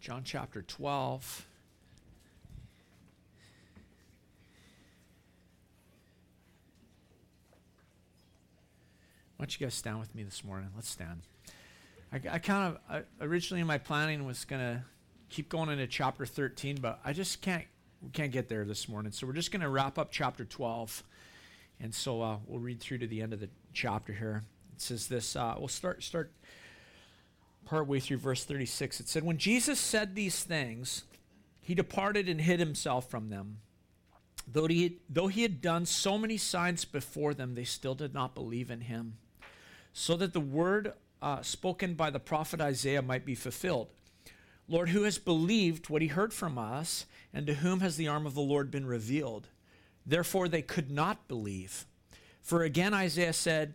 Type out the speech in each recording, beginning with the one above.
John chapter 12. Why don't you guys stand with me this morning? Let's stand. I, I kind of I, originally my planning was going to keep going into chapter 13, but I just can't we can't get there this morning. So we're just going to wrap up chapter 12, and so uh, we'll read through to the end of the chapter here. It says this. Uh, we'll start start partway through verse 36. It said, "When Jesus said these things, he departed and hid himself from them." Though he, though he had done so many signs before them, they still did not believe in him so that the word uh, spoken by the prophet Isaiah might be fulfilled. Lord, who has believed what he heard from us, and to whom has the arm of the Lord been revealed? Therefore they could not believe. For again Isaiah said,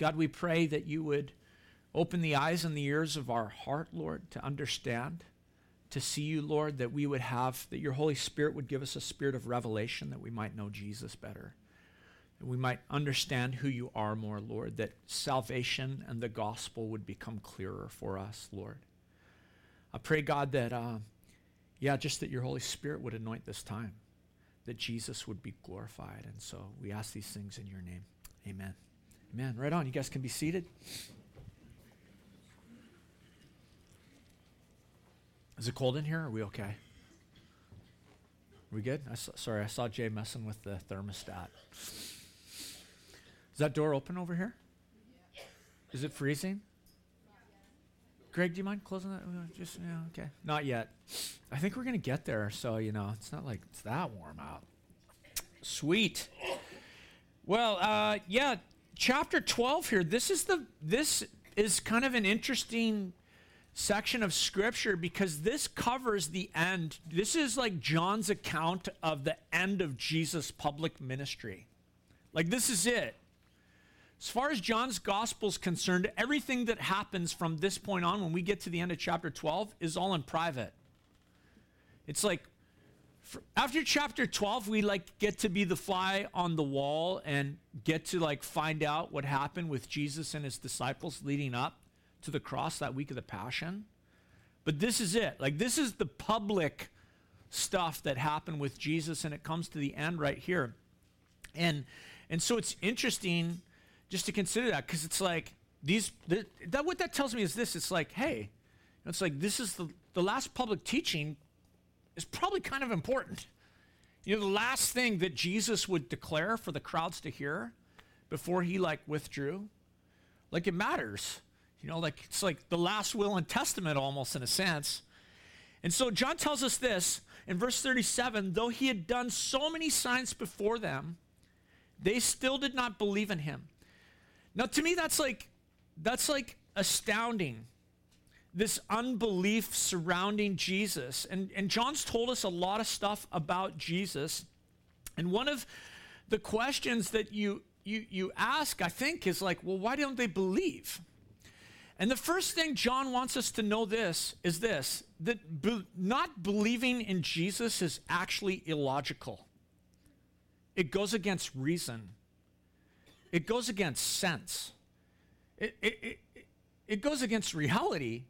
God, we pray that you would open the eyes and the ears of our heart, Lord, to understand, to see you, Lord, that we would have, that your Holy Spirit would give us a spirit of revelation that we might know Jesus better that we might understand who you are more, Lord, that salvation and the gospel would become clearer for us, Lord. I pray, God, that, uh, yeah, just that your Holy Spirit would anoint this time, that Jesus would be glorified. And so we ask these things in your name. Amen. Amen. Right on. You guys can be seated. Is it cold in here? Are we okay? Are we good? I saw, sorry, I saw Jay messing with the thermostat Is that door open over here? Is it freezing? Greg, do you mind closing that? Just yeah, okay. Not yet. I think we're gonna get there, so you know it's not like it's that warm out. Sweet. Well, uh, yeah, chapter twelve here. This is the this is kind of an interesting section of scripture because this covers the end. This is like John's account of the end of Jesus' public ministry. Like this is it. As far as John's gospel is concerned, everything that happens from this point on, when we get to the end of chapter 12, is all in private. It's like after chapter 12, we like get to be the fly on the wall and get to like find out what happened with Jesus and his disciples leading up to the cross that week of the Passion. But this is it. Like, this is the public stuff that happened with Jesus, and it comes to the end right here. And and so it's interesting just to consider that because it's like these that what that tells me is this it's like hey it's like this is the the last public teaching is probably kind of important. You know the last thing that jesus would declare for the crowds to hear before he like withdrew like it matters. You know like it's like the last will and testament almost in a sense. And so john tells us this in verse 37 though he had done so many signs before them they still did not believe in him. Now, to me, that's like that's like astounding. This unbelief surrounding Jesus. And, and John's told us a lot of stuff about Jesus. And one of the questions that you, you, you ask, I think, is like, well, why don't they believe? And the first thing John wants us to know this is this that be, not believing in Jesus is actually illogical. it goes against reason, it goes against sense, it, it, it, it goes against reality.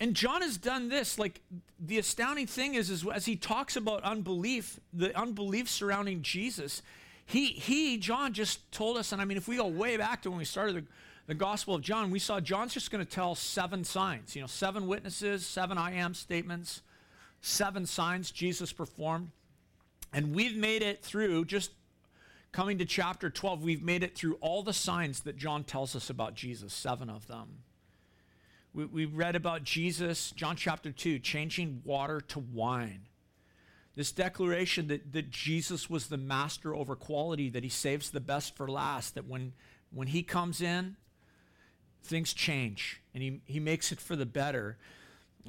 And John has done this. Like the astounding thing is, is as he talks about unbelief, the unbelief surrounding Jesus, he he John just told us, and I mean, if we go way back to when we started the, the Gospel of John, we saw John's just going to tell seven signs. You know, seven witnesses, seven I am statements, seven signs Jesus performed, and we've made it through just coming to chapter 12. We've made it through all the signs that John tells us about Jesus, seven of them. We, we read about Jesus, John chapter 2, changing water to wine. This declaration that, that Jesus was the master over quality, that he saves the best for last, that when, when he comes in, things change and he, he makes it for the better.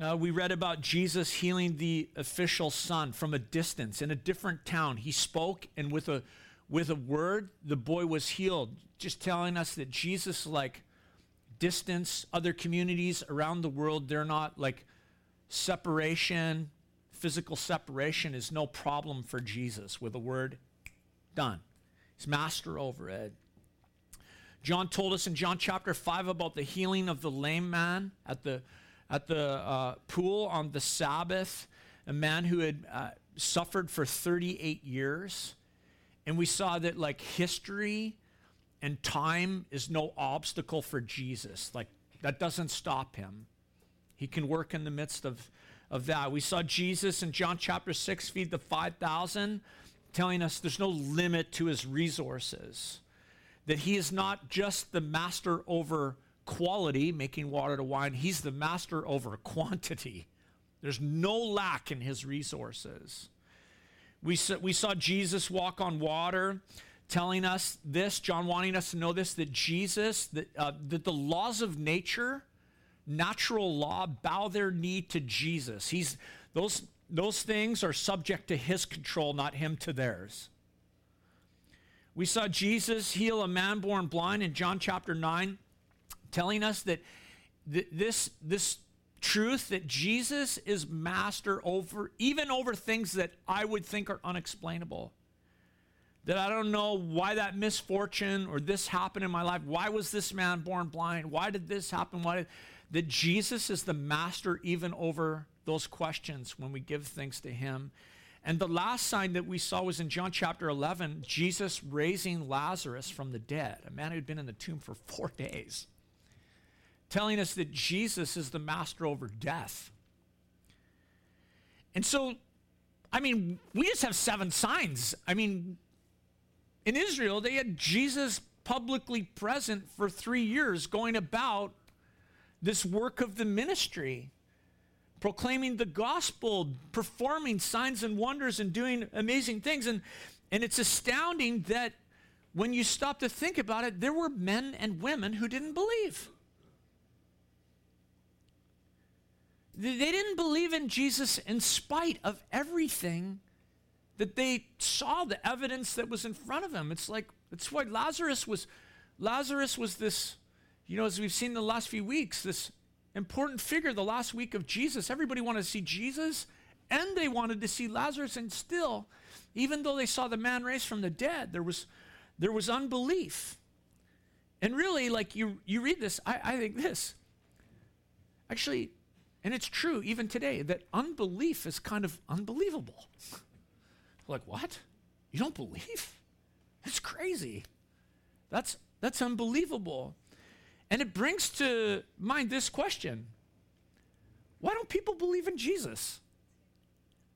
Uh, we read about Jesus healing the official son from a distance in a different town. He spoke, and with a, with a word, the boy was healed, just telling us that Jesus, like, distance, other communities around the world, they're not like separation, physical separation is no problem for Jesus with a word done. He's master over it. John told us in John chapter 5 about the healing of the lame man at the, at the uh, pool on the Sabbath, a man who had uh, suffered for 38 years. And we saw that, like, history and time is no obstacle for Jesus. Like, that doesn't stop him. He can work in the midst of, of that. We saw Jesus in John chapter 6 feed the 5,000, telling us there's no limit to his resources. That he is not just the master over quality, making water to wine, he's the master over quantity. There's no lack in his resources. We saw, we saw Jesus walk on water telling us this, John wanting us to know this, that Jesus, that, uh, that the laws of nature, natural law, bow their knee to Jesus. He's, those, those things are subject to his control, not him to theirs. We saw Jesus heal a man born blind in John chapter 9, telling us that th- this, this truth that Jesus is master over, even over things that I would think are unexplainable that I don't know why that misfortune or this happened in my life. Why was this man born blind? Why did this happen? Why did that Jesus is the master even over those questions when we give things to him. And the last sign that we saw was in John chapter 11, Jesus raising Lazarus from the dead, a man who'd been in the tomb for 4 days. Telling us that Jesus is the master over death. And so I mean, we just have seven signs. I mean, in Israel, they had Jesus publicly present for three years, going about this work of the ministry, proclaiming the gospel, performing signs and wonders, and doing amazing things. And, and it's astounding that when you stop to think about it, there were men and women who didn't believe. They didn't believe in Jesus in spite of everything that they saw the evidence that was in front of them. It's like it's why Lazarus was Lazarus was this, you know, as we've seen the last few weeks, this important figure the last week of Jesus. Everybody wanted to see Jesus and they wanted to see Lazarus and still even though they saw the man raised from the dead, there was there was unbelief. And really, like you you read this, I, I think this. Actually, and it's true even today that unbelief is kind of unbelievable. like, what? You don't believe? That's crazy. That's that's unbelievable. And it brings to mind this question. Why don't people believe in Jesus?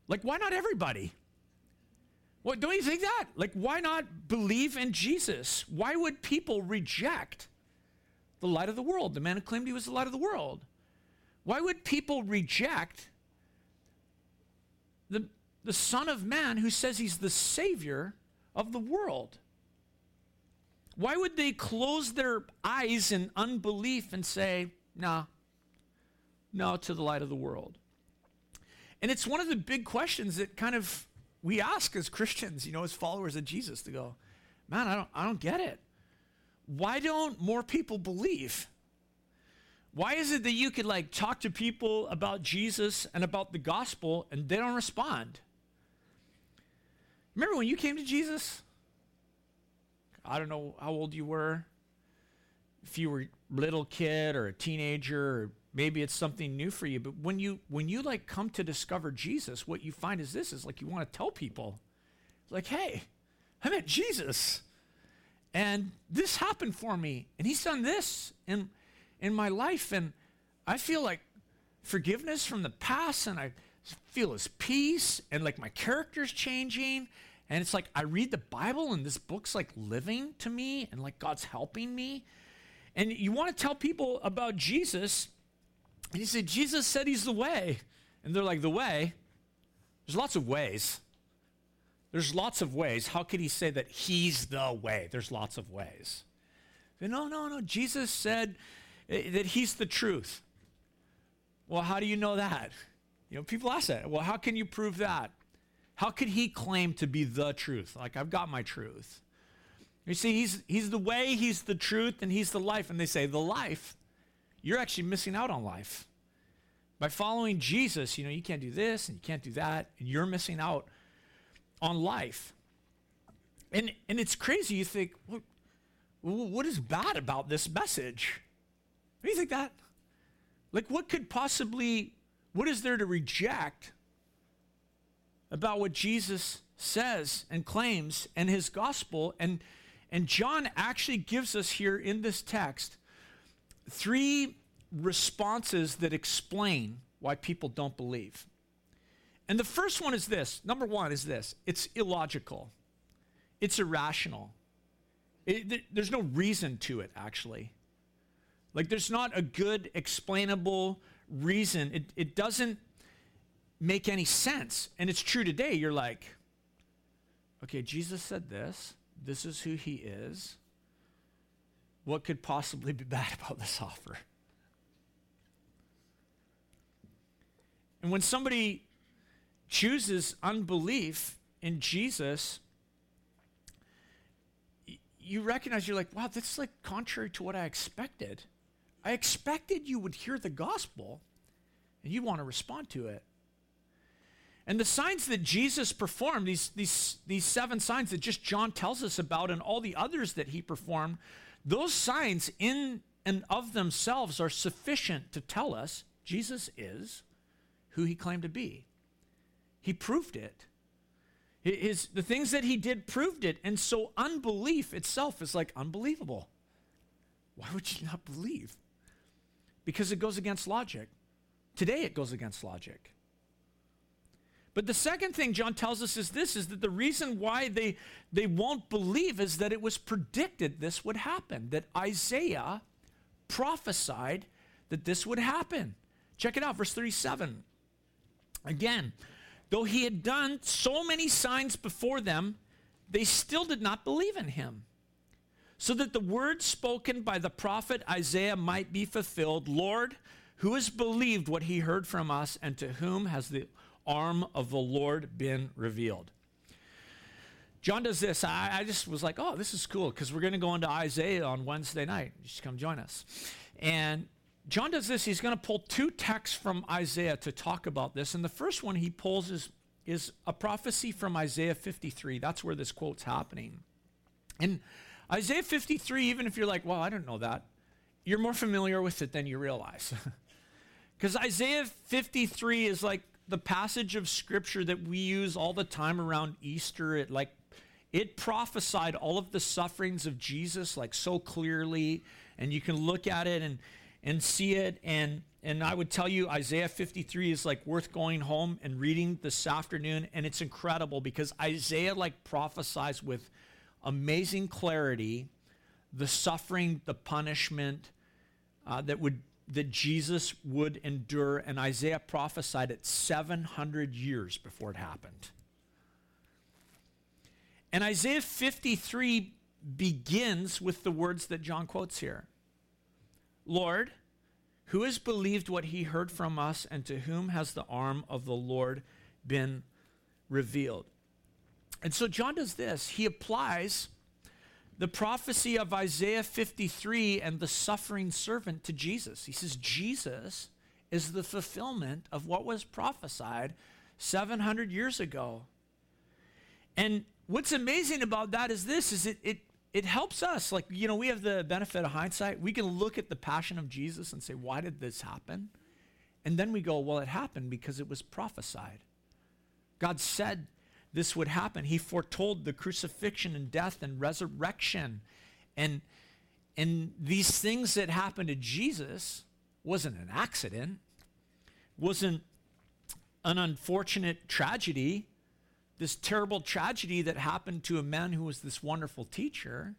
Like why not everybody? What don't you think that? Like why not believe in Jesus? Why would people reject the light of the world? The man who claimed he was the light of the world. Why would people reject the the Son of Man who says he's the Savior of the world. Why would they close their eyes in unbelief and say, nah, no to the light of the world? And it's one of the big questions that kind of we ask as Christians, you know, as followers of Jesus, to go, man, I don't, I don't get it. Why don't more people believe? Why is it that you could like talk to people about Jesus and about the gospel and they don't respond? Remember when you came to Jesus? I don't know how old you were. If you were a little kid or a teenager, or maybe it's something new for you. But when you when you like come to discover Jesus, what you find is this is like you want to tell people, like, hey, I met Jesus. And this happened for me. And he's done this in in my life. And I feel like forgiveness from the past and I feel his peace and like my character's changing and it's like I read the Bible and this book's like living to me and like God's helping me. And you want to tell people about Jesus. And you say, Jesus said he's the way. And they're like, the way? There's lots of ways. There's lots of ways. How could he say that he's the way? There's lots of ways. No, no, no. Jesus said eh, that he's the truth. Well, how do you know that? You know, people ask that. Well, how can you prove that? How could he claim to be the truth? Like, I've got my truth. You see, he's, he's the way, he's the truth, and he's the life. And they say, the life, you're actually missing out on life. By following Jesus, you know, you can't do this and you can't do that, and you're missing out on life. And, and it's crazy. You think, what, what is bad about this message? Do you think that? Like, what could possibly, what is there to reject about what Jesus says and claims and his gospel. And, and John actually gives us here in this text three responses that explain why people don't believe. And the first one is this number one is this it's illogical, it's irrational. It, there's no reason to it, actually. Like, there's not a good, explainable reason. It, it doesn't make any sense. And it's true today. You're like, okay, Jesus said this. This is who he is. What could possibly be bad about this offer? And when somebody chooses unbelief in Jesus, you recognize you're like, wow, this is like contrary to what I expected. I expected you would hear the gospel and you'd want to respond to it. And the signs that Jesus performed, these, these, these seven signs that just John tells us about, and all the others that he performed, those signs in and of themselves are sufficient to tell us Jesus is who he claimed to be. He proved it. His, the things that he did proved it. And so unbelief itself is like unbelievable. Why would you not believe? Because it goes against logic. Today it goes against logic. But the second thing John tells us is this is that the reason why they they won't believe is that it was predicted this would happen, that Isaiah prophesied that this would happen. Check it out, verse 37. Again, though he had done so many signs before them, they still did not believe in him. So that the word spoken by the prophet Isaiah might be fulfilled Lord, who has believed what he heard from us, and to whom has the arm of the Lord been revealed. John does this. I, I just was like, oh, this is cool because we're going to go into Isaiah on Wednesday night. Should come join us. And John does this. He's going to pull two texts from Isaiah to talk about this. And the first one he pulls is, is a prophecy from Isaiah 53. That's where this quote's happening. And Isaiah 53, even if you're like, well, I don't know that, you're more familiar with it than you realize. Because Isaiah 53 is like the passage of scripture that we use all the time around Easter. It like it prophesied all of the sufferings of Jesus like so clearly, and you can look at it and and see it. And and I would tell you Isaiah 53 is like worth going home and reading this afternoon, and it's incredible because Isaiah like prophesies with amazing clarity the suffering, the punishment uh, that would that Jesus would endure, and Isaiah prophesied it 700 years before it happened. And Isaiah 53 begins with the words that John quotes here Lord, who has believed what he heard from us, and to whom has the arm of the Lord been revealed? And so John does this. He applies the prophecy of Isaiah 53 and the suffering servant to Jesus. He says, Jesus is the fulfillment of what was prophesied 700 years ago. And what's amazing about that is this is it it it helps us. Like, you know, we have the benefit of hindsight. We can look at the passion of Jesus and say, why did this happen? And then we go, well, it happened because it was prophesied. God said this would happen. He foretold the crucifixion and death and resurrection. And, and these things that happened to Jesus wasn't an accident, wasn't an unfortunate tragedy, this terrible tragedy that happened to a man who was this wonderful teacher.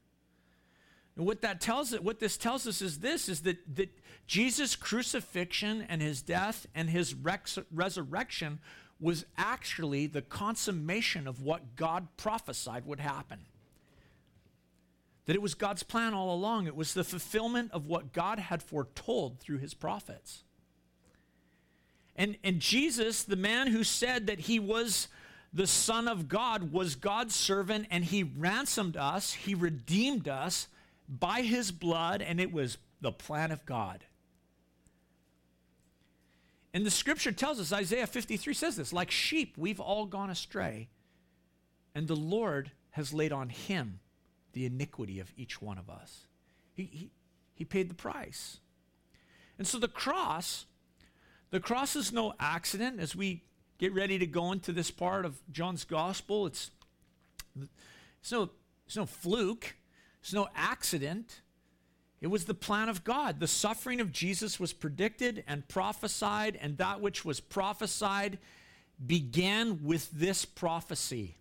And what that tells it, what this tells us is this is that, that Jesus' crucifixion and his death and his resurrection was actually the consummation of what God prophesied would happen. That it was God's plan all along. It was the fulfillment of what God had foretold through his prophets. And, and Jesus, the man who said that he was the Son of God, was God's servant and he ransomed us, he redeemed us by his blood, and it was the plan of God. And the scripture tells us, Isaiah 53 says this like sheep, we've all gone astray, and the Lord has laid on him the iniquity of each one of us. He, he, he paid the price. And so the cross, the cross is no accident as we get ready to go into this part of John's gospel. It's, it's, no, it's no fluke, it's no accident. It was the plan of God. The suffering of Jesus was predicted and prophesied, and that which was prophesied began with this prophecy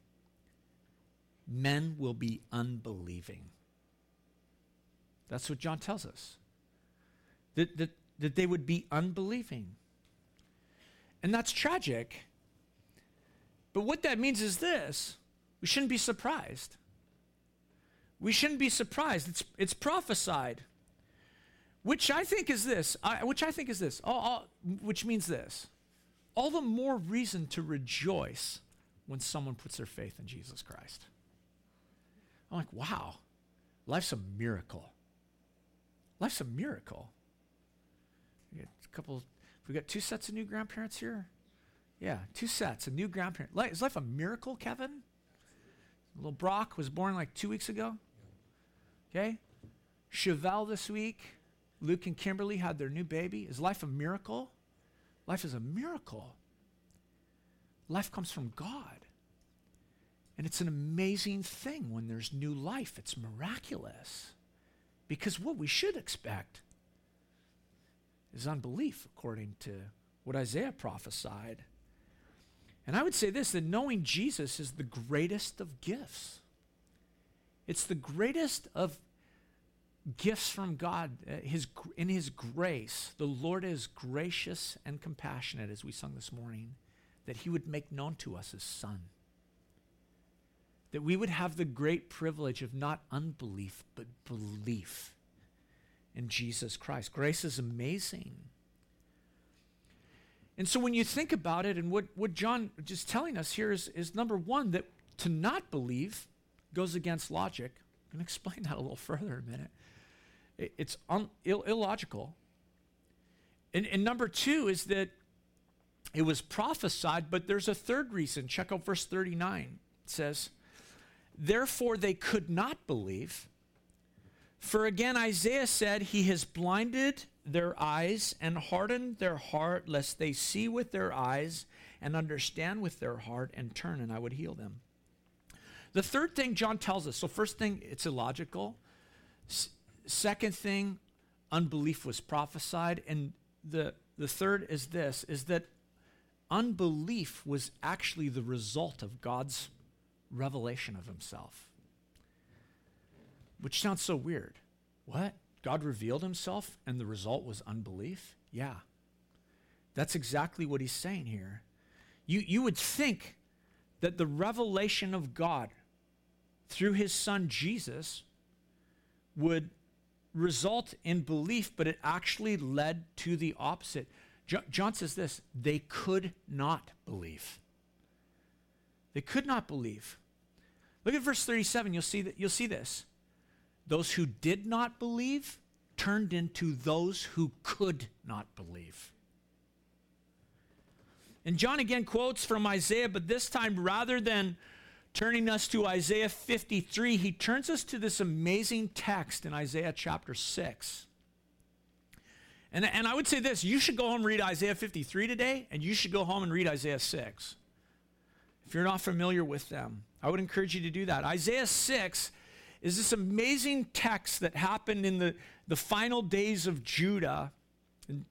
men will be unbelieving. That's what John tells us. That, that, that they would be unbelieving. And that's tragic. But what that means is this we shouldn't be surprised. We shouldn't be surprised. It's, it's prophesied. Which I think is this, I, which I think is this, all, all, which means this. All the more reason to rejoice when someone puts their faith in Jesus Christ. I'm like, wow, life's a miracle. Life's a miracle. We got a couple, we got two sets of new grandparents here. Yeah, two sets, a new grandparent. Is life a miracle, Kevin? Little Brock was born like two weeks ago. Okay? Chevelle this week. Luke and Kimberly had their new baby. Is life a miracle? Life is a miracle. Life comes from God. And it's an amazing thing when there's new life. It's miraculous. Because what we should expect is unbelief, according to what Isaiah prophesied. And I would say this that knowing Jesus is the greatest of gifts. It's the greatest of gifts from God. Uh, his, in His grace, the Lord is gracious and compassionate, as we sung this morning, that He would make known to us His Son. That we would have the great privilege of not unbelief, but belief in Jesus Christ. Grace is amazing. And so when you think about it, and what, what John is telling us here is, is number one, that to not believe goes against logic. I'm going to explain that a little further in a minute it's un, Ill, illogical. And, and number two is that it was prophesied, but there's a third reason. Check out verse 39. It says, Therefore they could not believe. For again, Isaiah said, He has blinded their eyes and hardened their heart, lest they see with their eyes and understand with their heart and turn, and I would heal them. The third thing John tells us so, first thing, it's illogical. Second thing, unbelief was prophesied. And the, the third is this is that unbelief was actually the result of God's revelation of himself. Which sounds so weird. What? God revealed himself and the result was unbelief? Yeah. That's exactly what he's saying here. You, you would think that the revelation of God through his son Jesus would result in belief, but it actually led to the opposite. John says this they could not believe. They could not believe. Look at verse 37. You'll see that you'll see this. Those who did not believe turned into those who could not believe. And John again quotes from Isaiah, but this time rather than turning us to Isaiah 53, he turns us to this amazing text in Isaiah chapter 6. And, and I would say this you should go home and read Isaiah 53 today, and you should go home and read Isaiah 6. If you're not familiar with them, I would encourage you to do that. Isaiah 6 is this amazing text that happened in the, the final days of Judah,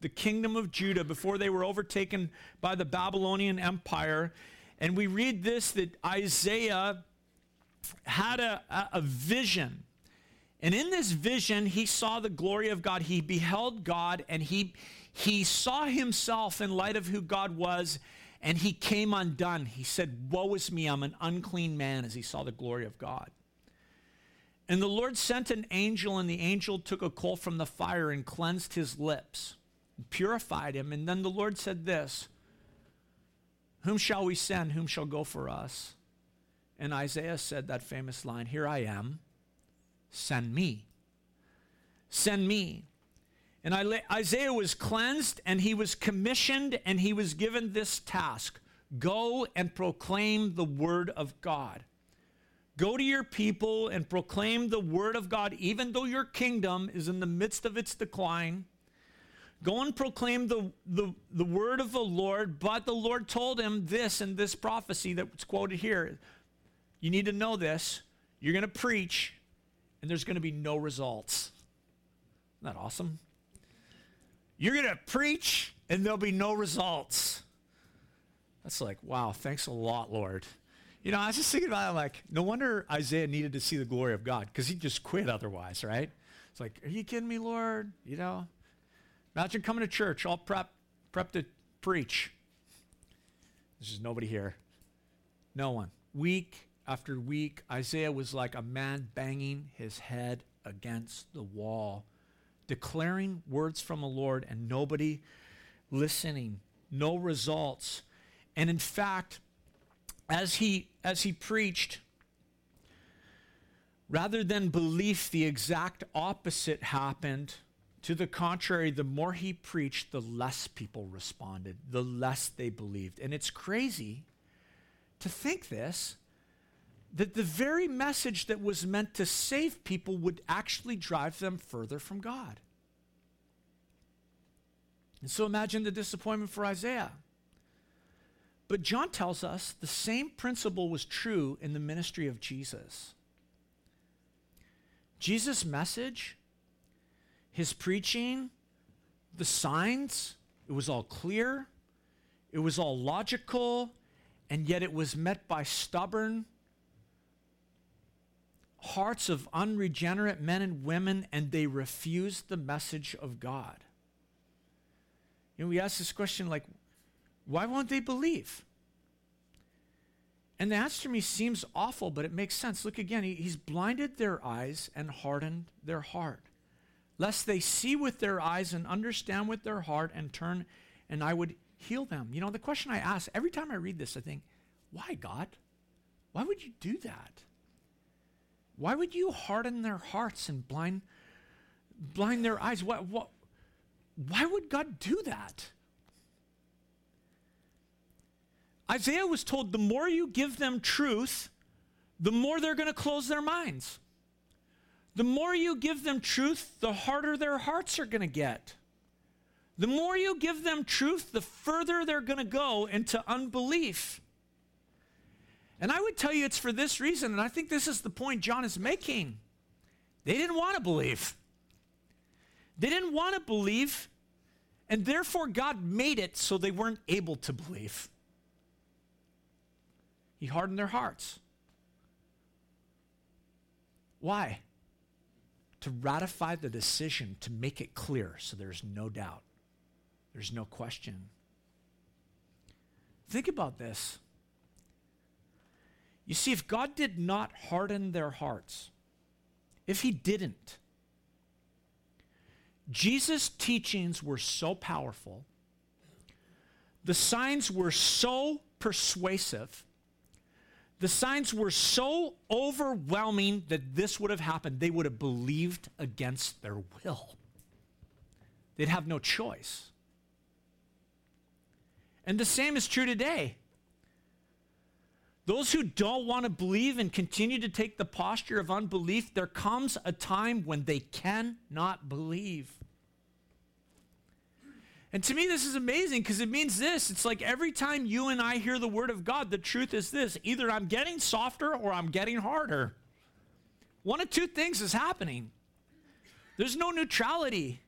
the kingdom of Judah, before they were overtaken by the Babylonian Empire. And we read this that Isaiah had a, a, vision. And in this vision, he saw the glory of God. He beheld God and he, he saw himself in light of who God was, and he came undone. He said, Woe is me, I'm an unclean man, as he saw the glory of God. And the Lord sent an angel, and the angel took a coal from the fire and cleansed his lips, and purified him. And then the Lord said this whom shall we send? Whom shall go for us? And Isaiah said that famous line Here I am, send me. Send me. And Isaiah was cleansed and he was commissioned and he was given this task go and proclaim the word of God. Go to your people and proclaim the word of God, even though your kingdom is in the midst of its decline. Go and proclaim the, the, the word of the Lord. But the Lord told him this in this prophecy that's quoted here. You need to know this. You're going to preach, and there's going to be no results. Isn't that awesome? You're going to preach, and there'll be no results. That's like, wow, thanks a lot, Lord. You know, I was just thinking about it, I'm like, no wonder Isaiah needed to see the glory of God because he just quit otherwise, right? It's like, are you kidding me, Lord? You know, Imagine coming to church all prep, prep to preach. There's just nobody here. No one. Week after week, Isaiah was like a man banging his head against the wall, declaring words from the Lord and nobody listening, no results. And in fact, as he as he preached, rather than belief, the exact opposite happened to the contrary, the more he preached, the less people responded, the less they believed. And it's crazy to think this that the very message that was meant to save people would actually drive them further from God. And so imagine the disappointment for Isaiah. But John tells us the same principle was true in the ministry of Jesus. Jesus' message his preaching, the signs, it was all clear, it was all logical, and yet it was met by stubborn hearts of unregenerate men and women, and they refused the message of God. You know, we ask this question like, why won't they believe? And the answer to me seems awful, but it makes sense. Look again, he, he's blinded their eyes and hardened their heart lest they see with their eyes and understand with their heart and turn and I would heal them. You know, the question I ask every time I read this, I think, why, God? Why would you do that? Why would you harden their hearts and blind, blind their eyes? What, why would God do that? Isaiah was told the more you give them truth, the more they're going to close their minds. The more you give them truth, the harder their hearts are going to get. The more you give them truth, the further they're going to go into unbelief. And I would tell you it's for this reason, and I think this is the point John is making. They didn't want to believe. They didn't want to believe, and therefore God made it so they weren't able to believe. He hardened their hearts. Why? To ratify the decision to make it clear so there's no doubt, there's no question. Think about this. You see, if God did not harden their hearts, if He didn't, Jesus' teachings were so powerful, the signs were so persuasive the signs were so overwhelming that this would have happened. They would have believed against their will. They'd have no choice. And the same is true today. those who don't want to believe and continue to take the posture of unbelief, there comes a time when they cannot believe. And to me, this is amazing because it means this. It's like every time you and I hear the word of God, the truth is this either I'm getting softer or I'm getting harder. One of two things is happening. There's no neutrality.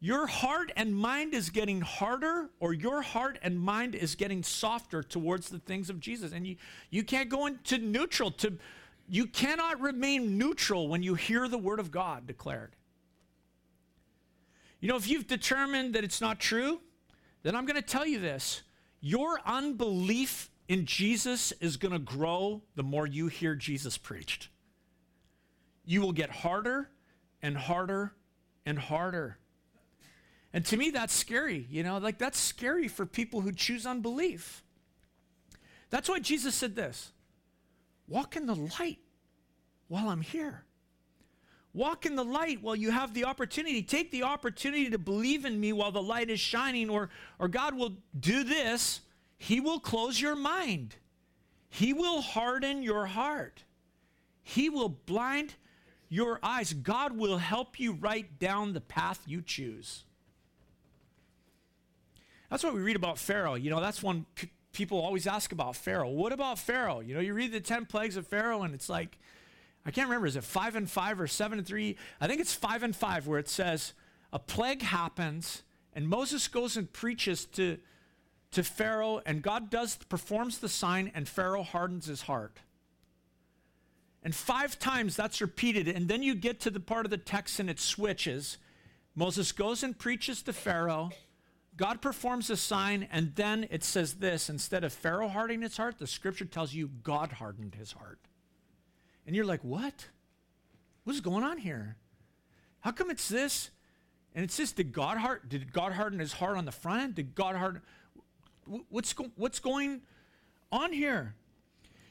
Your heart and mind is getting harder, or your heart and mind is getting softer towards the things of Jesus. And you, you can't go into neutral. To, you cannot remain neutral when you hear the word of God declared. You know, if you've determined that it's not true, then I'm going to tell you this your unbelief in Jesus is going to grow the more you hear Jesus preached. You will get harder and harder and harder. And to me, that's scary. You know, like that's scary for people who choose unbelief. That's why Jesus said this walk in the light while I'm here. Walk in the light while you have the opportunity. Take the opportunity to believe in me while the light is shining, or, or God will do this. He will close your mind, He will harden your heart, He will blind your eyes. God will help you right down the path you choose. That's what we read about Pharaoh. You know, that's one p- people always ask about Pharaoh. What about Pharaoh? You know, you read the 10 plagues of Pharaoh, and it's like, I can't remember, is it five and five or seven and three? I think it's five and five where it says, a plague happens, and Moses goes and preaches to, to Pharaoh, and God does performs the sign, and Pharaoh hardens his heart. And five times that's repeated, and then you get to the part of the text and it switches. Moses goes and preaches to Pharaoh. God performs a sign, and then it says this instead of Pharaoh hardening his heart, the scripture tells you God hardened his heart. And you're like, what? What's going on here? How come it's this? And it's this, did God, heart, did God harden his heart on the front end? Did God harden? What's, what's going on here?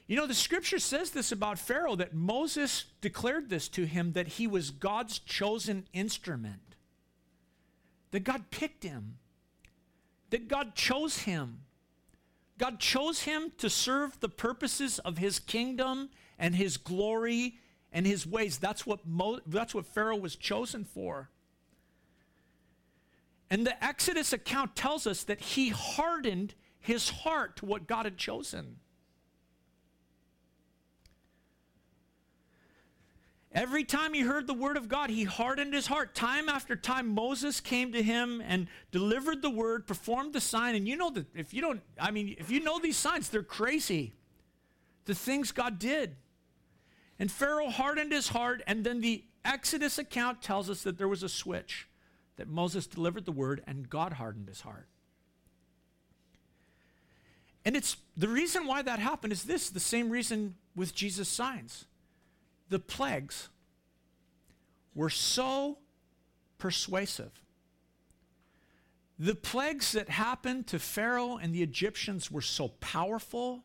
You know, the scripture says this about Pharaoh that Moses declared this to him that he was God's chosen instrument, that God picked him that God chose him. God chose him to serve the purposes of his kingdom and his glory and his ways. That's what, Mo, that's what Pharaoh was chosen for. And the Exodus account tells us that he hardened his heart to what God had chosen. Every time he heard the word of God, he hardened his heart. Time after time, Moses came to him and delivered the word, performed the sign. And you know that if you don't, I mean, if you know these signs, they're crazy. The things God did. And Pharaoh hardened his heart, and then the Exodus account tells us that there was a switch, that Moses delivered the word, and God hardened his heart. And it's the reason why that happened is this the same reason with Jesus' signs the plagues were so persuasive. The plagues that happened to Pharaoh and the Egyptians were so powerful,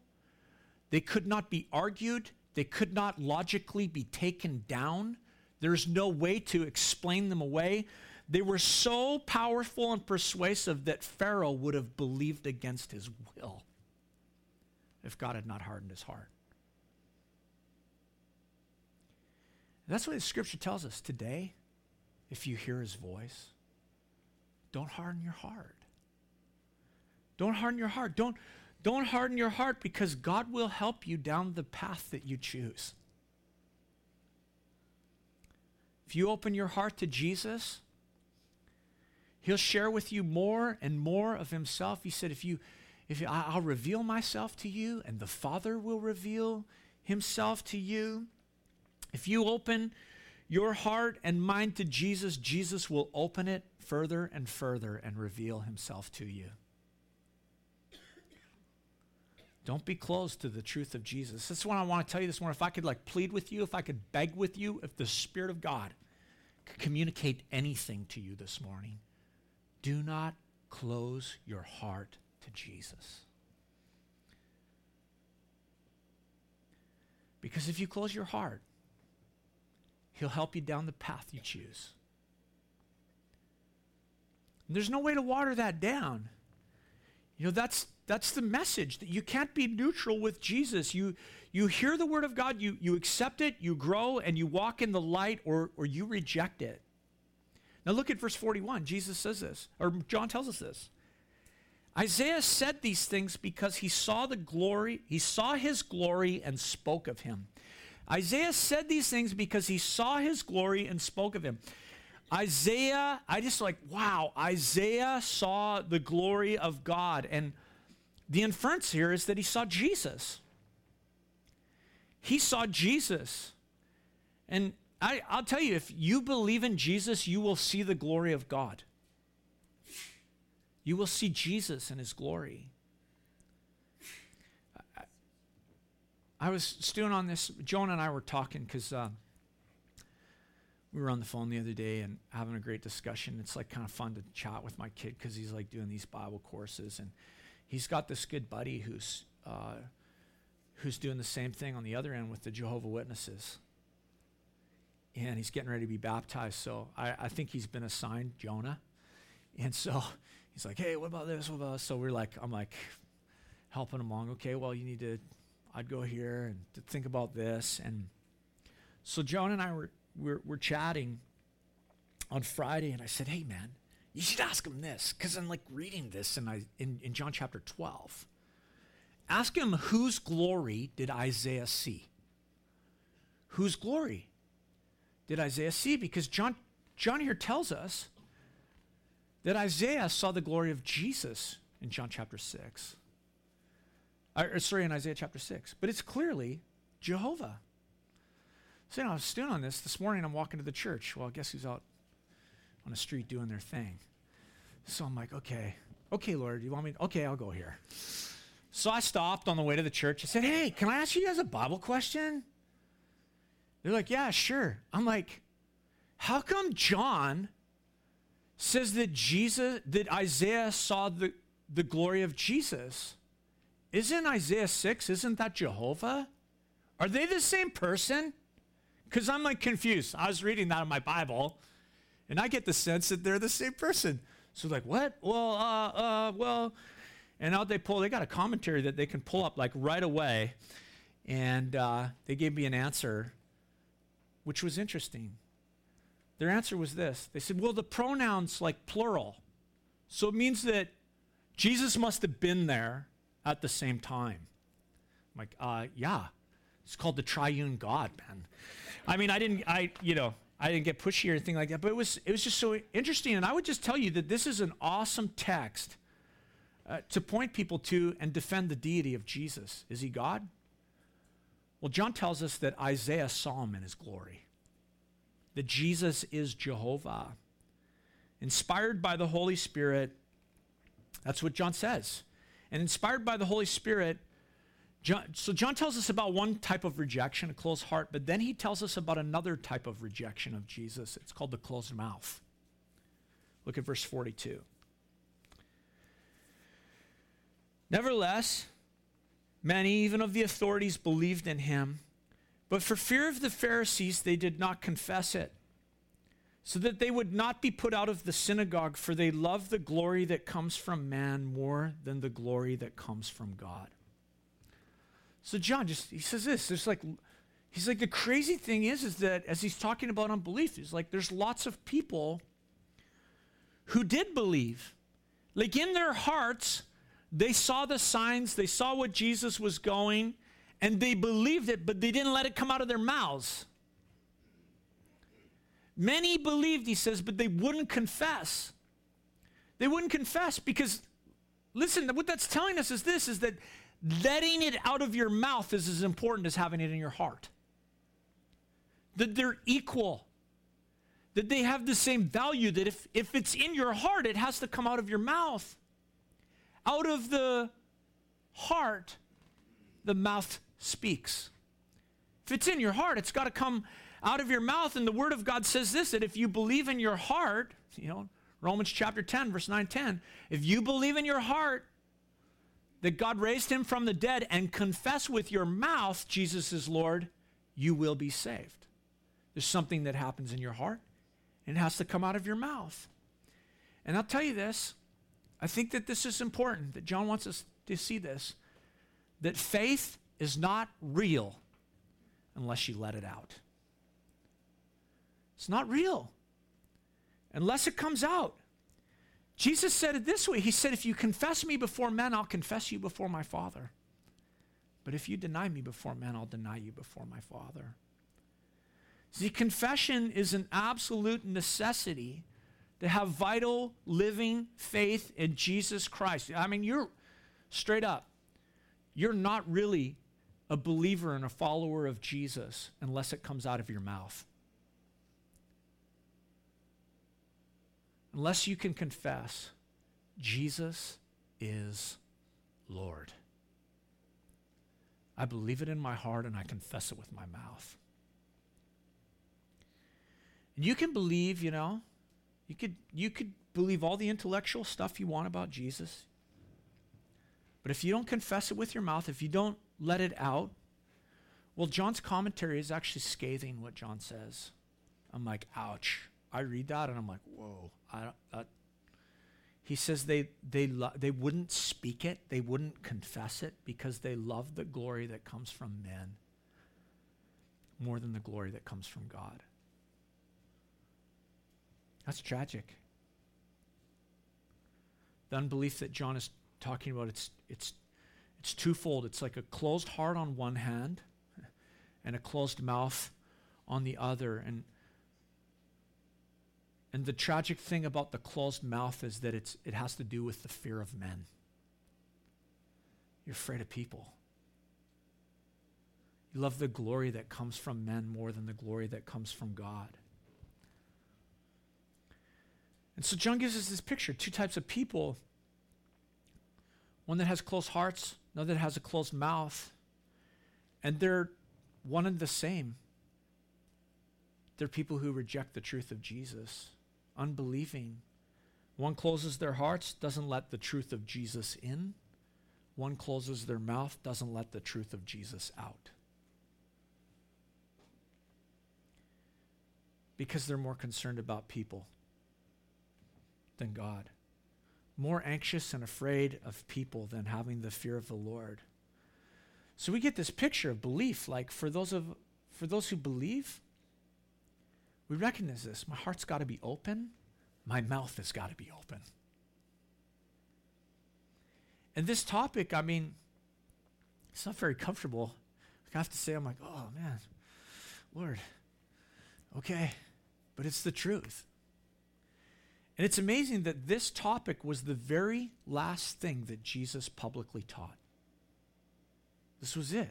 they could not be argued, they could not logically be taken down. There's no way to explain them away. They were so powerful and persuasive that Pharaoh would have believed against his will if God had not hardened his heart. That's what the scripture tells us today. If you hear his voice, don't harden your heart. Don't harden your heart. Don't, don't harden your heart because God will help you down the path that you choose. If you open your heart to Jesus, he'll share with you more and more of himself. He said, if you, if I'll reveal myself to you and the Father will reveal himself to you. If you open your heart and mind to Jesus, Jesus will open it further and further and reveal himself to you. Don't be closed to the truth of Jesus. That's what I want to tell you this morning. If I could like plead with you, if I could beg with you, if the Spirit of God could communicate anything to you this morning, do not close your heart to Jesus. Because if you close your heart, He'll help you down the path you choose. And there's no way to water that down. You know, that's that's the message that you can't be neutral with Jesus. You you hear the word of God, you you accept it, you grow, and you walk in the light, or or you reject it. Now look at verse 41. Jesus says this, or John tells us this. Isaiah said these things because he saw the glory, he saw his glory and spoke of him. Isaiah said these things because he saw his glory and spoke of him. Isaiah, I just like, wow, Isaiah saw the glory of God. And the inference here is that he saw Jesus. He saw Jesus. And I, will tell you, if you believe in Jesus, you will see the glory of God. You will see Jesus in his glory. I, I was stewing on this. Jonah and I were talking because uh, we were on the phone the other day and having a great discussion. It's like kind of fun to chat with my kid because he's like doing these Bible courses and he's got this good buddy who's uh, who's doing the same thing on the other end with the Jehovah Witnesses. And he's getting ready to be baptized. So I, I think he's been assigned Jonah. And so he's like, hey, what about this? What about this? So we're like, I'm like helping him along. Okay, well, you need to, I'd go here and to think about this. And so Jonah and I were we're, we're chatting on Friday, and I said, hey, man, you should ask him this, because I'm like reading this in, I, in, in John chapter 12. Ask him whose glory did Isaiah see? Whose glory did Isaiah see? Because John, John here tells us that Isaiah saw the glory of Jesus in John chapter 6. Or, sorry, in Isaiah chapter 6. But it's clearly Jehovah. So, you know, I was stewing on this. This morning I'm walking to the church. Well, I guess who's out on the street doing their thing? So I'm like, okay, okay, Lord, you want me? Okay, I'll go here. So I stopped on the way to the church. I said, hey, can I ask you guys a Bible question? They're like, yeah, sure. I'm like, how come John says that Jesus, that Isaiah saw the, the glory of Jesus? Isn't Isaiah 6, isn't that Jehovah? Are they the same person? Because I'm like confused. I was reading that in my Bible, and I get the sense that they're the same person. So like, what? Well, uh, uh, well, and out they pull. They got a commentary that they can pull up like right away, and uh, they gave me an answer, which was interesting. Their answer was this: They said, well, the pronouns like plural, so it means that Jesus must have been there at the same time. I'm like, uh, yeah, it's called the triune God, man. I mean, I didn't, I, you know, I didn't get pushy or anything like that, but it was, it was just so interesting. And I would just tell you that this is an awesome text uh, to point people to and defend the deity of Jesus. Is he God? Well, John tells us that Isaiah saw him in his glory, that Jesus is Jehovah. Inspired by the Holy Spirit, that's what John says. And inspired by the Holy Spirit, John, so John tells us about one type of rejection, a closed heart, but then he tells us about another type of rejection of Jesus. It's called the closed mouth. Look at verse 42. Nevertheless, many, even of the authorities, believed in him, but for fear of the Pharisees, they did not confess it, so that they would not be put out of the synagogue, for they love the glory that comes from man more than the glory that comes from God. So John just he says this. There's like he's like the crazy thing is is that as he's talking about unbelief, he's like there's lots of people who did believe. Like in their hearts, they saw the signs, they saw what Jesus was going, and they believed it, but they didn't let it come out of their mouths. Many believed, he says, but they wouldn't confess. They wouldn't confess because, listen, what that's telling us is this is that letting it out of your mouth is as important as having it in your heart. That they're equal, that they have the same value, that if, if it's in your heart, it has to come out of your mouth. Out of the heart, the mouth speaks. If it's in your heart, it's got to come out of your mouth. And the Word of God says this that if you believe in your heart, you know, Romans chapter 10, verse 9 10, if you believe in your heart that God raised him from the dead and confess with your mouth Jesus is Lord, you will be saved. There's something that happens in your heart and it has to come out of your mouth. And I'll tell you this I think that this is important, that John wants us to see this that faith is not real unless you let it out. It's not real unless it comes out. Jesus said it this way He said, If you confess me before men, I'll confess you before my Father. But if you deny me before men, I'll deny you before my Father. See, confession is an absolute necessity to have vital, living faith in Jesus Christ. I mean, you're straight up, you're not really a believer and a follower of Jesus unless it comes out of your mouth. Unless you can confess, Jesus is Lord. I believe it in my heart and I confess it with my mouth. And you can believe, you know, you could you could believe all the intellectual stuff you want about Jesus. But if you don't confess it with your mouth, if you don't let it out, well, John's commentary is actually scathing what John says. I'm like, ouch. I read that and I'm like, whoa. I, uh, he says they, they, lo- they wouldn't speak it, they wouldn't confess it because they love the glory that comes from men more than the glory that comes from God. That's tragic. The unbelief that John is talking about, it's, it's, it's twofold. It's like a closed heart on one hand and a closed mouth on the other. And, and the tragic thing about the closed mouth is that it's, it has to do with the fear of men. You're afraid of people. You love the glory that comes from men more than the glory that comes from God. And so John gives us this picture two types of people one that has closed hearts, another that has a closed mouth. And they're one and the same. They're people who reject the truth of Jesus, unbelieving. One closes their hearts, doesn't let the truth of Jesus in. One closes their mouth, doesn't let the truth of Jesus out. Because they're more concerned about people than God, more anxious and afraid of people than having the fear of the Lord. So we get this picture of belief like for those of for those who believe we recognize this. My heart's got to be open. My mouth has got to be open. And this topic i mean it's not very comfortable. I have to say i'm like oh man. Lord. Okay. But it's the truth. And it's amazing that this topic was the very last thing that Jesus publicly taught. This was it.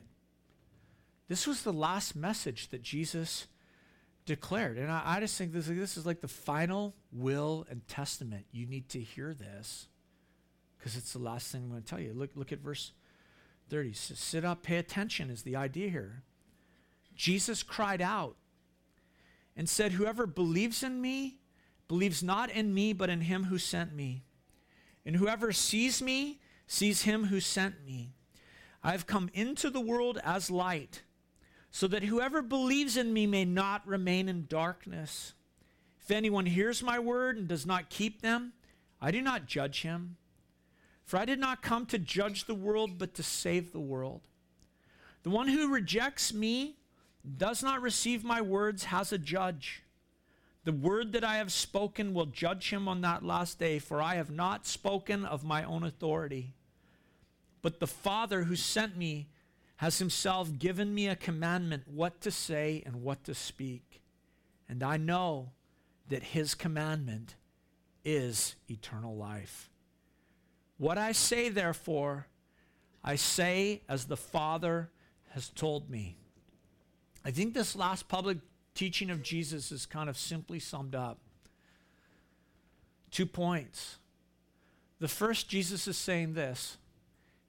This was the last message that Jesus declared. And I, I just think this, this is like the final will and testament. You need to hear this because it's the last thing I'm going to tell you. Look, look at verse 30. So sit up, pay attention, is the idea here. Jesus cried out and said, Whoever believes in me, believes not in me, but in him who sent me. And whoever sees me sees him who sent me. I have come into the world as light, so that whoever believes in me may not remain in darkness. If anyone hears my word and does not keep them, I do not judge him. For I did not come to judge the world, but to save the world. The one who rejects me, does not receive my words, has a judge. The word that I have spoken will judge him on that last day, for I have not spoken of my own authority. But the Father who sent me has himself given me a commandment what to say and what to speak. And I know that his commandment is eternal life. What I say, therefore, I say as the Father has told me. I think this last public teaching of Jesus is kind of simply summed up. Two points. The first, Jesus is saying this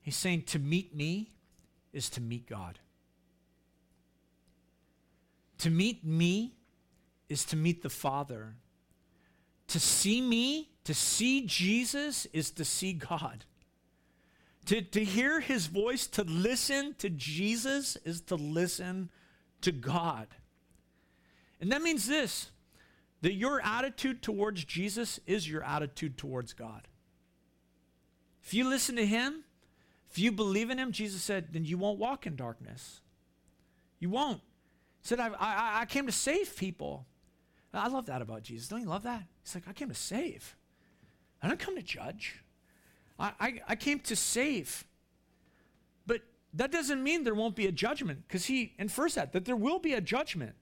He's saying, to meet me is to meet God. To meet me is to meet the Father. To see me, to see Jesus, is to see God. To, to hear his voice, to listen to Jesus, is to listen to God. And that means this that your attitude towards Jesus is your attitude towards God. If you listen to him, If you believe in him, Jesus said, then you won't walk in darkness. You won't. He said, I, I, I came to save people. I love that about Jesus. Don't you love that? He's like, I came to save. I don't come to judge. I, I, I came to save. But that doesn't mean there won't be a judgment, because he infers that, that there will be a judgment.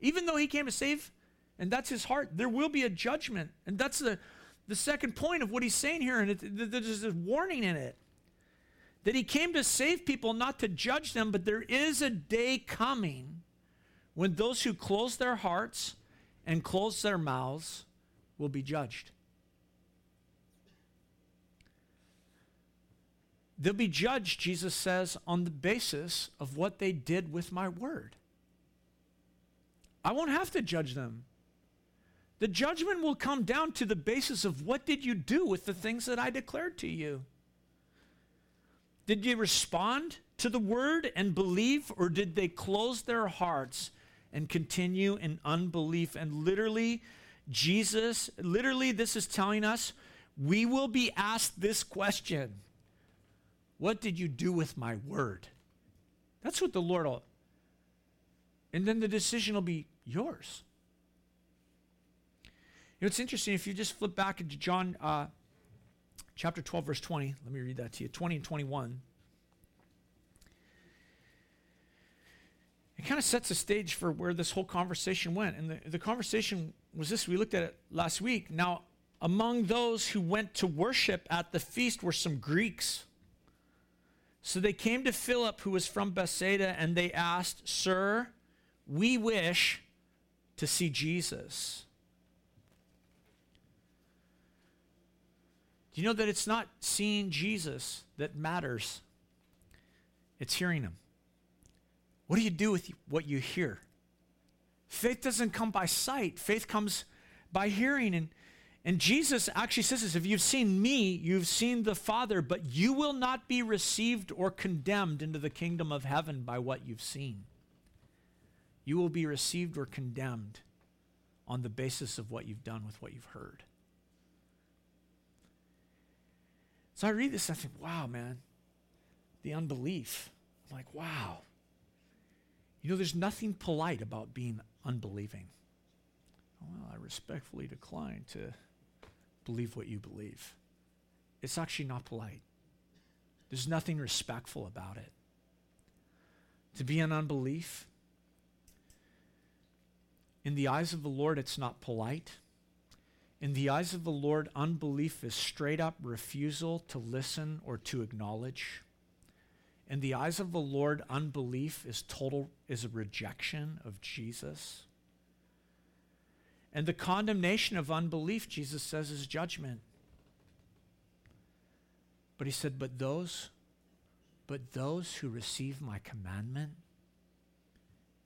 Even though he came to save, and that's his heart, there will be a judgment. And that's the, the second point of what he's saying here, and it, there's a warning in it. That he came to save people, not to judge them, but there is a day coming when those who close their hearts and close their mouths will be judged. They'll be judged, Jesus says, on the basis of what they did with my word. I won't have to judge them. The judgment will come down to the basis of what did you do with the things that I declared to you? Did you respond to the word and believe, or did they close their hearts and continue in unbelief? And literally, Jesus, literally, this is telling us we will be asked this question what did you do with my word? That's what the Lord will. And then the decision will be yours. You know, it's interesting if you just flip back into John uh, chapter 12, verse 20. Let me read that to you 20 and 21. It kind of sets the stage for where this whole conversation went. And the, the conversation was this we looked at it last week. Now, among those who went to worship at the feast were some Greeks. So they came to Philip, who was from Bethsaida, and they asked, Sir, we wish to see Jesus. Do you know that it's not seeing Jesus that matters? It's hearing him. What do you do with what you hear? Faith doesn't come by sight, faith comes by hearing. And and Jesus actually says this if you've seen me, you've seen the Father, but you will not be received or condemned into the kingdom of heaven by what you've seen. You will be received or condemned on the basis of what you've done with what you've heard. So I read this and I think, wow, man, the unbelief. I'm like, wow. You know, there's nothing polite about being unbelieving. Well, I respectfully decline to believe what you believe. It's actually not polite. There's nothing respectful about it. To be in unbelief, in the eyes of the Lord, it's not polite. In the eyes of the Lord, unbelief is straight up refusal to listen or to acknowledge. In the eyes of the Lord, unbelief is total is a rejection of Jesus. And the condemnation of unbelief, Jesus says, is judgment. But he said, But those, but those who receive my commandment,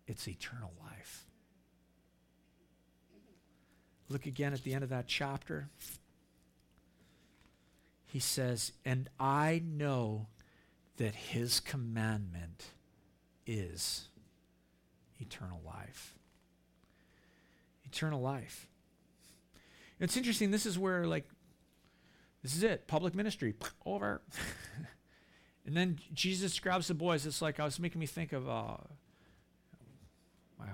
it's eternal life. Look again at the end of that chapter. He says, And I know that his commandment is eternal life eternal life. It's interesting. This is where, like, this is it public ministry, over. and then Jesus grabs the boys. It's like I was making me think of uh, my,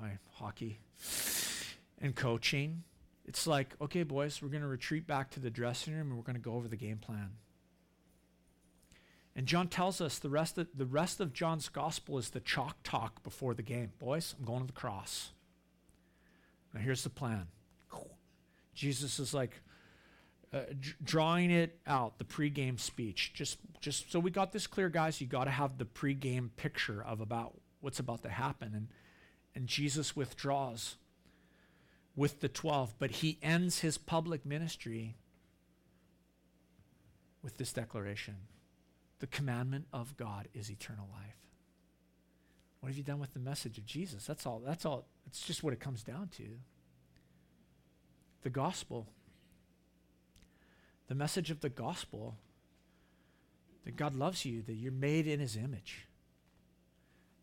my hockey and coaching. It's like, okay, boys, we're going to retreat back to the dressing room and we're going to go over the game plan. And John tells us the rest of, the rest of John's gospel is the chalk talk before the game. Boys, I'm going to the cross. Now, here's the plan Jesus is like uh, d- drawing it out, the pregame speech. Just, just so we got this clear, guys, you got to have the pregame picture of about what's about to happen. And, and Jesus withdraws with the 12, but he ends his public ministry with this declaration The commandment of God is eternal life. What have you done with the message of Jesus? That's all. That's all. It's just what it comes down to. The gospel. The message of the gospel that God loves you, that you're made in his image.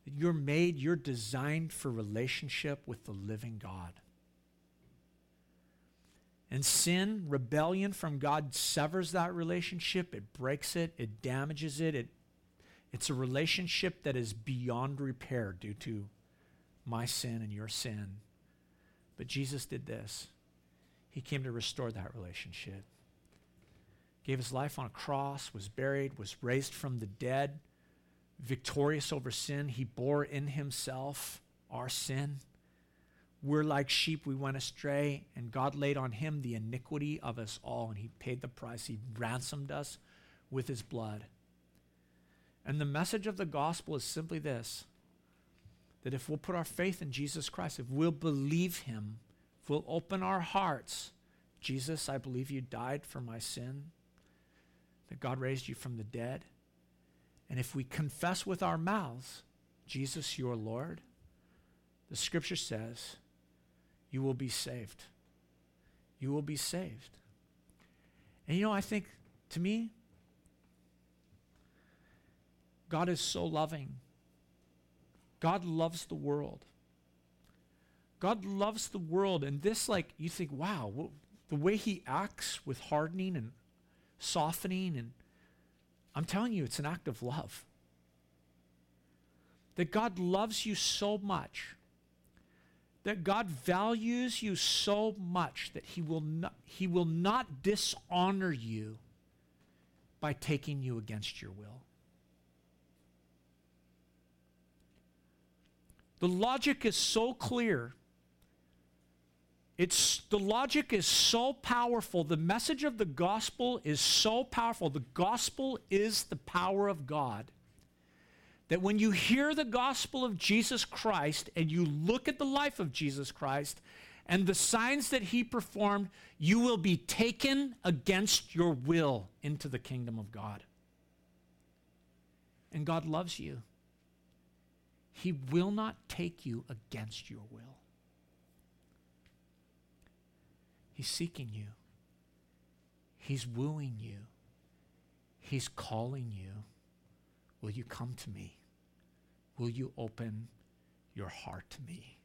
That you're made, you're designed for relationship with the living God. And sin, rebellion from God severs that relationship, it breaks it, it damages it. it it's a relationship that is beyond repair due to my sin and your sin. But Jesus did this. He came to restore that relationship. Gave his life on a cross, was buried, was raised from the dead, victorious over sin. He bore in himself our sin. We're like sheep, we went astray, and God laid on him the iniquity of us all, and he paid the price. He ransomed us with his blood. And the message of the gospel is simply this that if we'll put our faith in Jesus Christ, if we'll believe him, if we'll open our hearts, Jesus, I believe you died for my sin, that God raised you from the dead. And if we confess with our mouths, Jesus, your Lord, the scripture says you will be saved. You will be saved. And you know, I think to me, God is so loving. God loves the world. God loves the world. And this, like, you think, wow, the way he acts with hardening and softening, and I'm telling you, it's an act of love. That God loves you so much that God values you so much that he will not, he will not dishonor you by taking you against your will. The logic is so clear. It's the logic is so powerful. The message of the gospel is so powerful. The gospel is the power of God that when you hear the gospel of Jesus Christ and you look at the life of Jesus Christ and the signs that he performed, you will be taken against your will into the kingdom of God. And God loves you. He will not take you against your will. He's seeking you. He's wooing you. He's calling you. Will you come to me? Will you open your heart to me?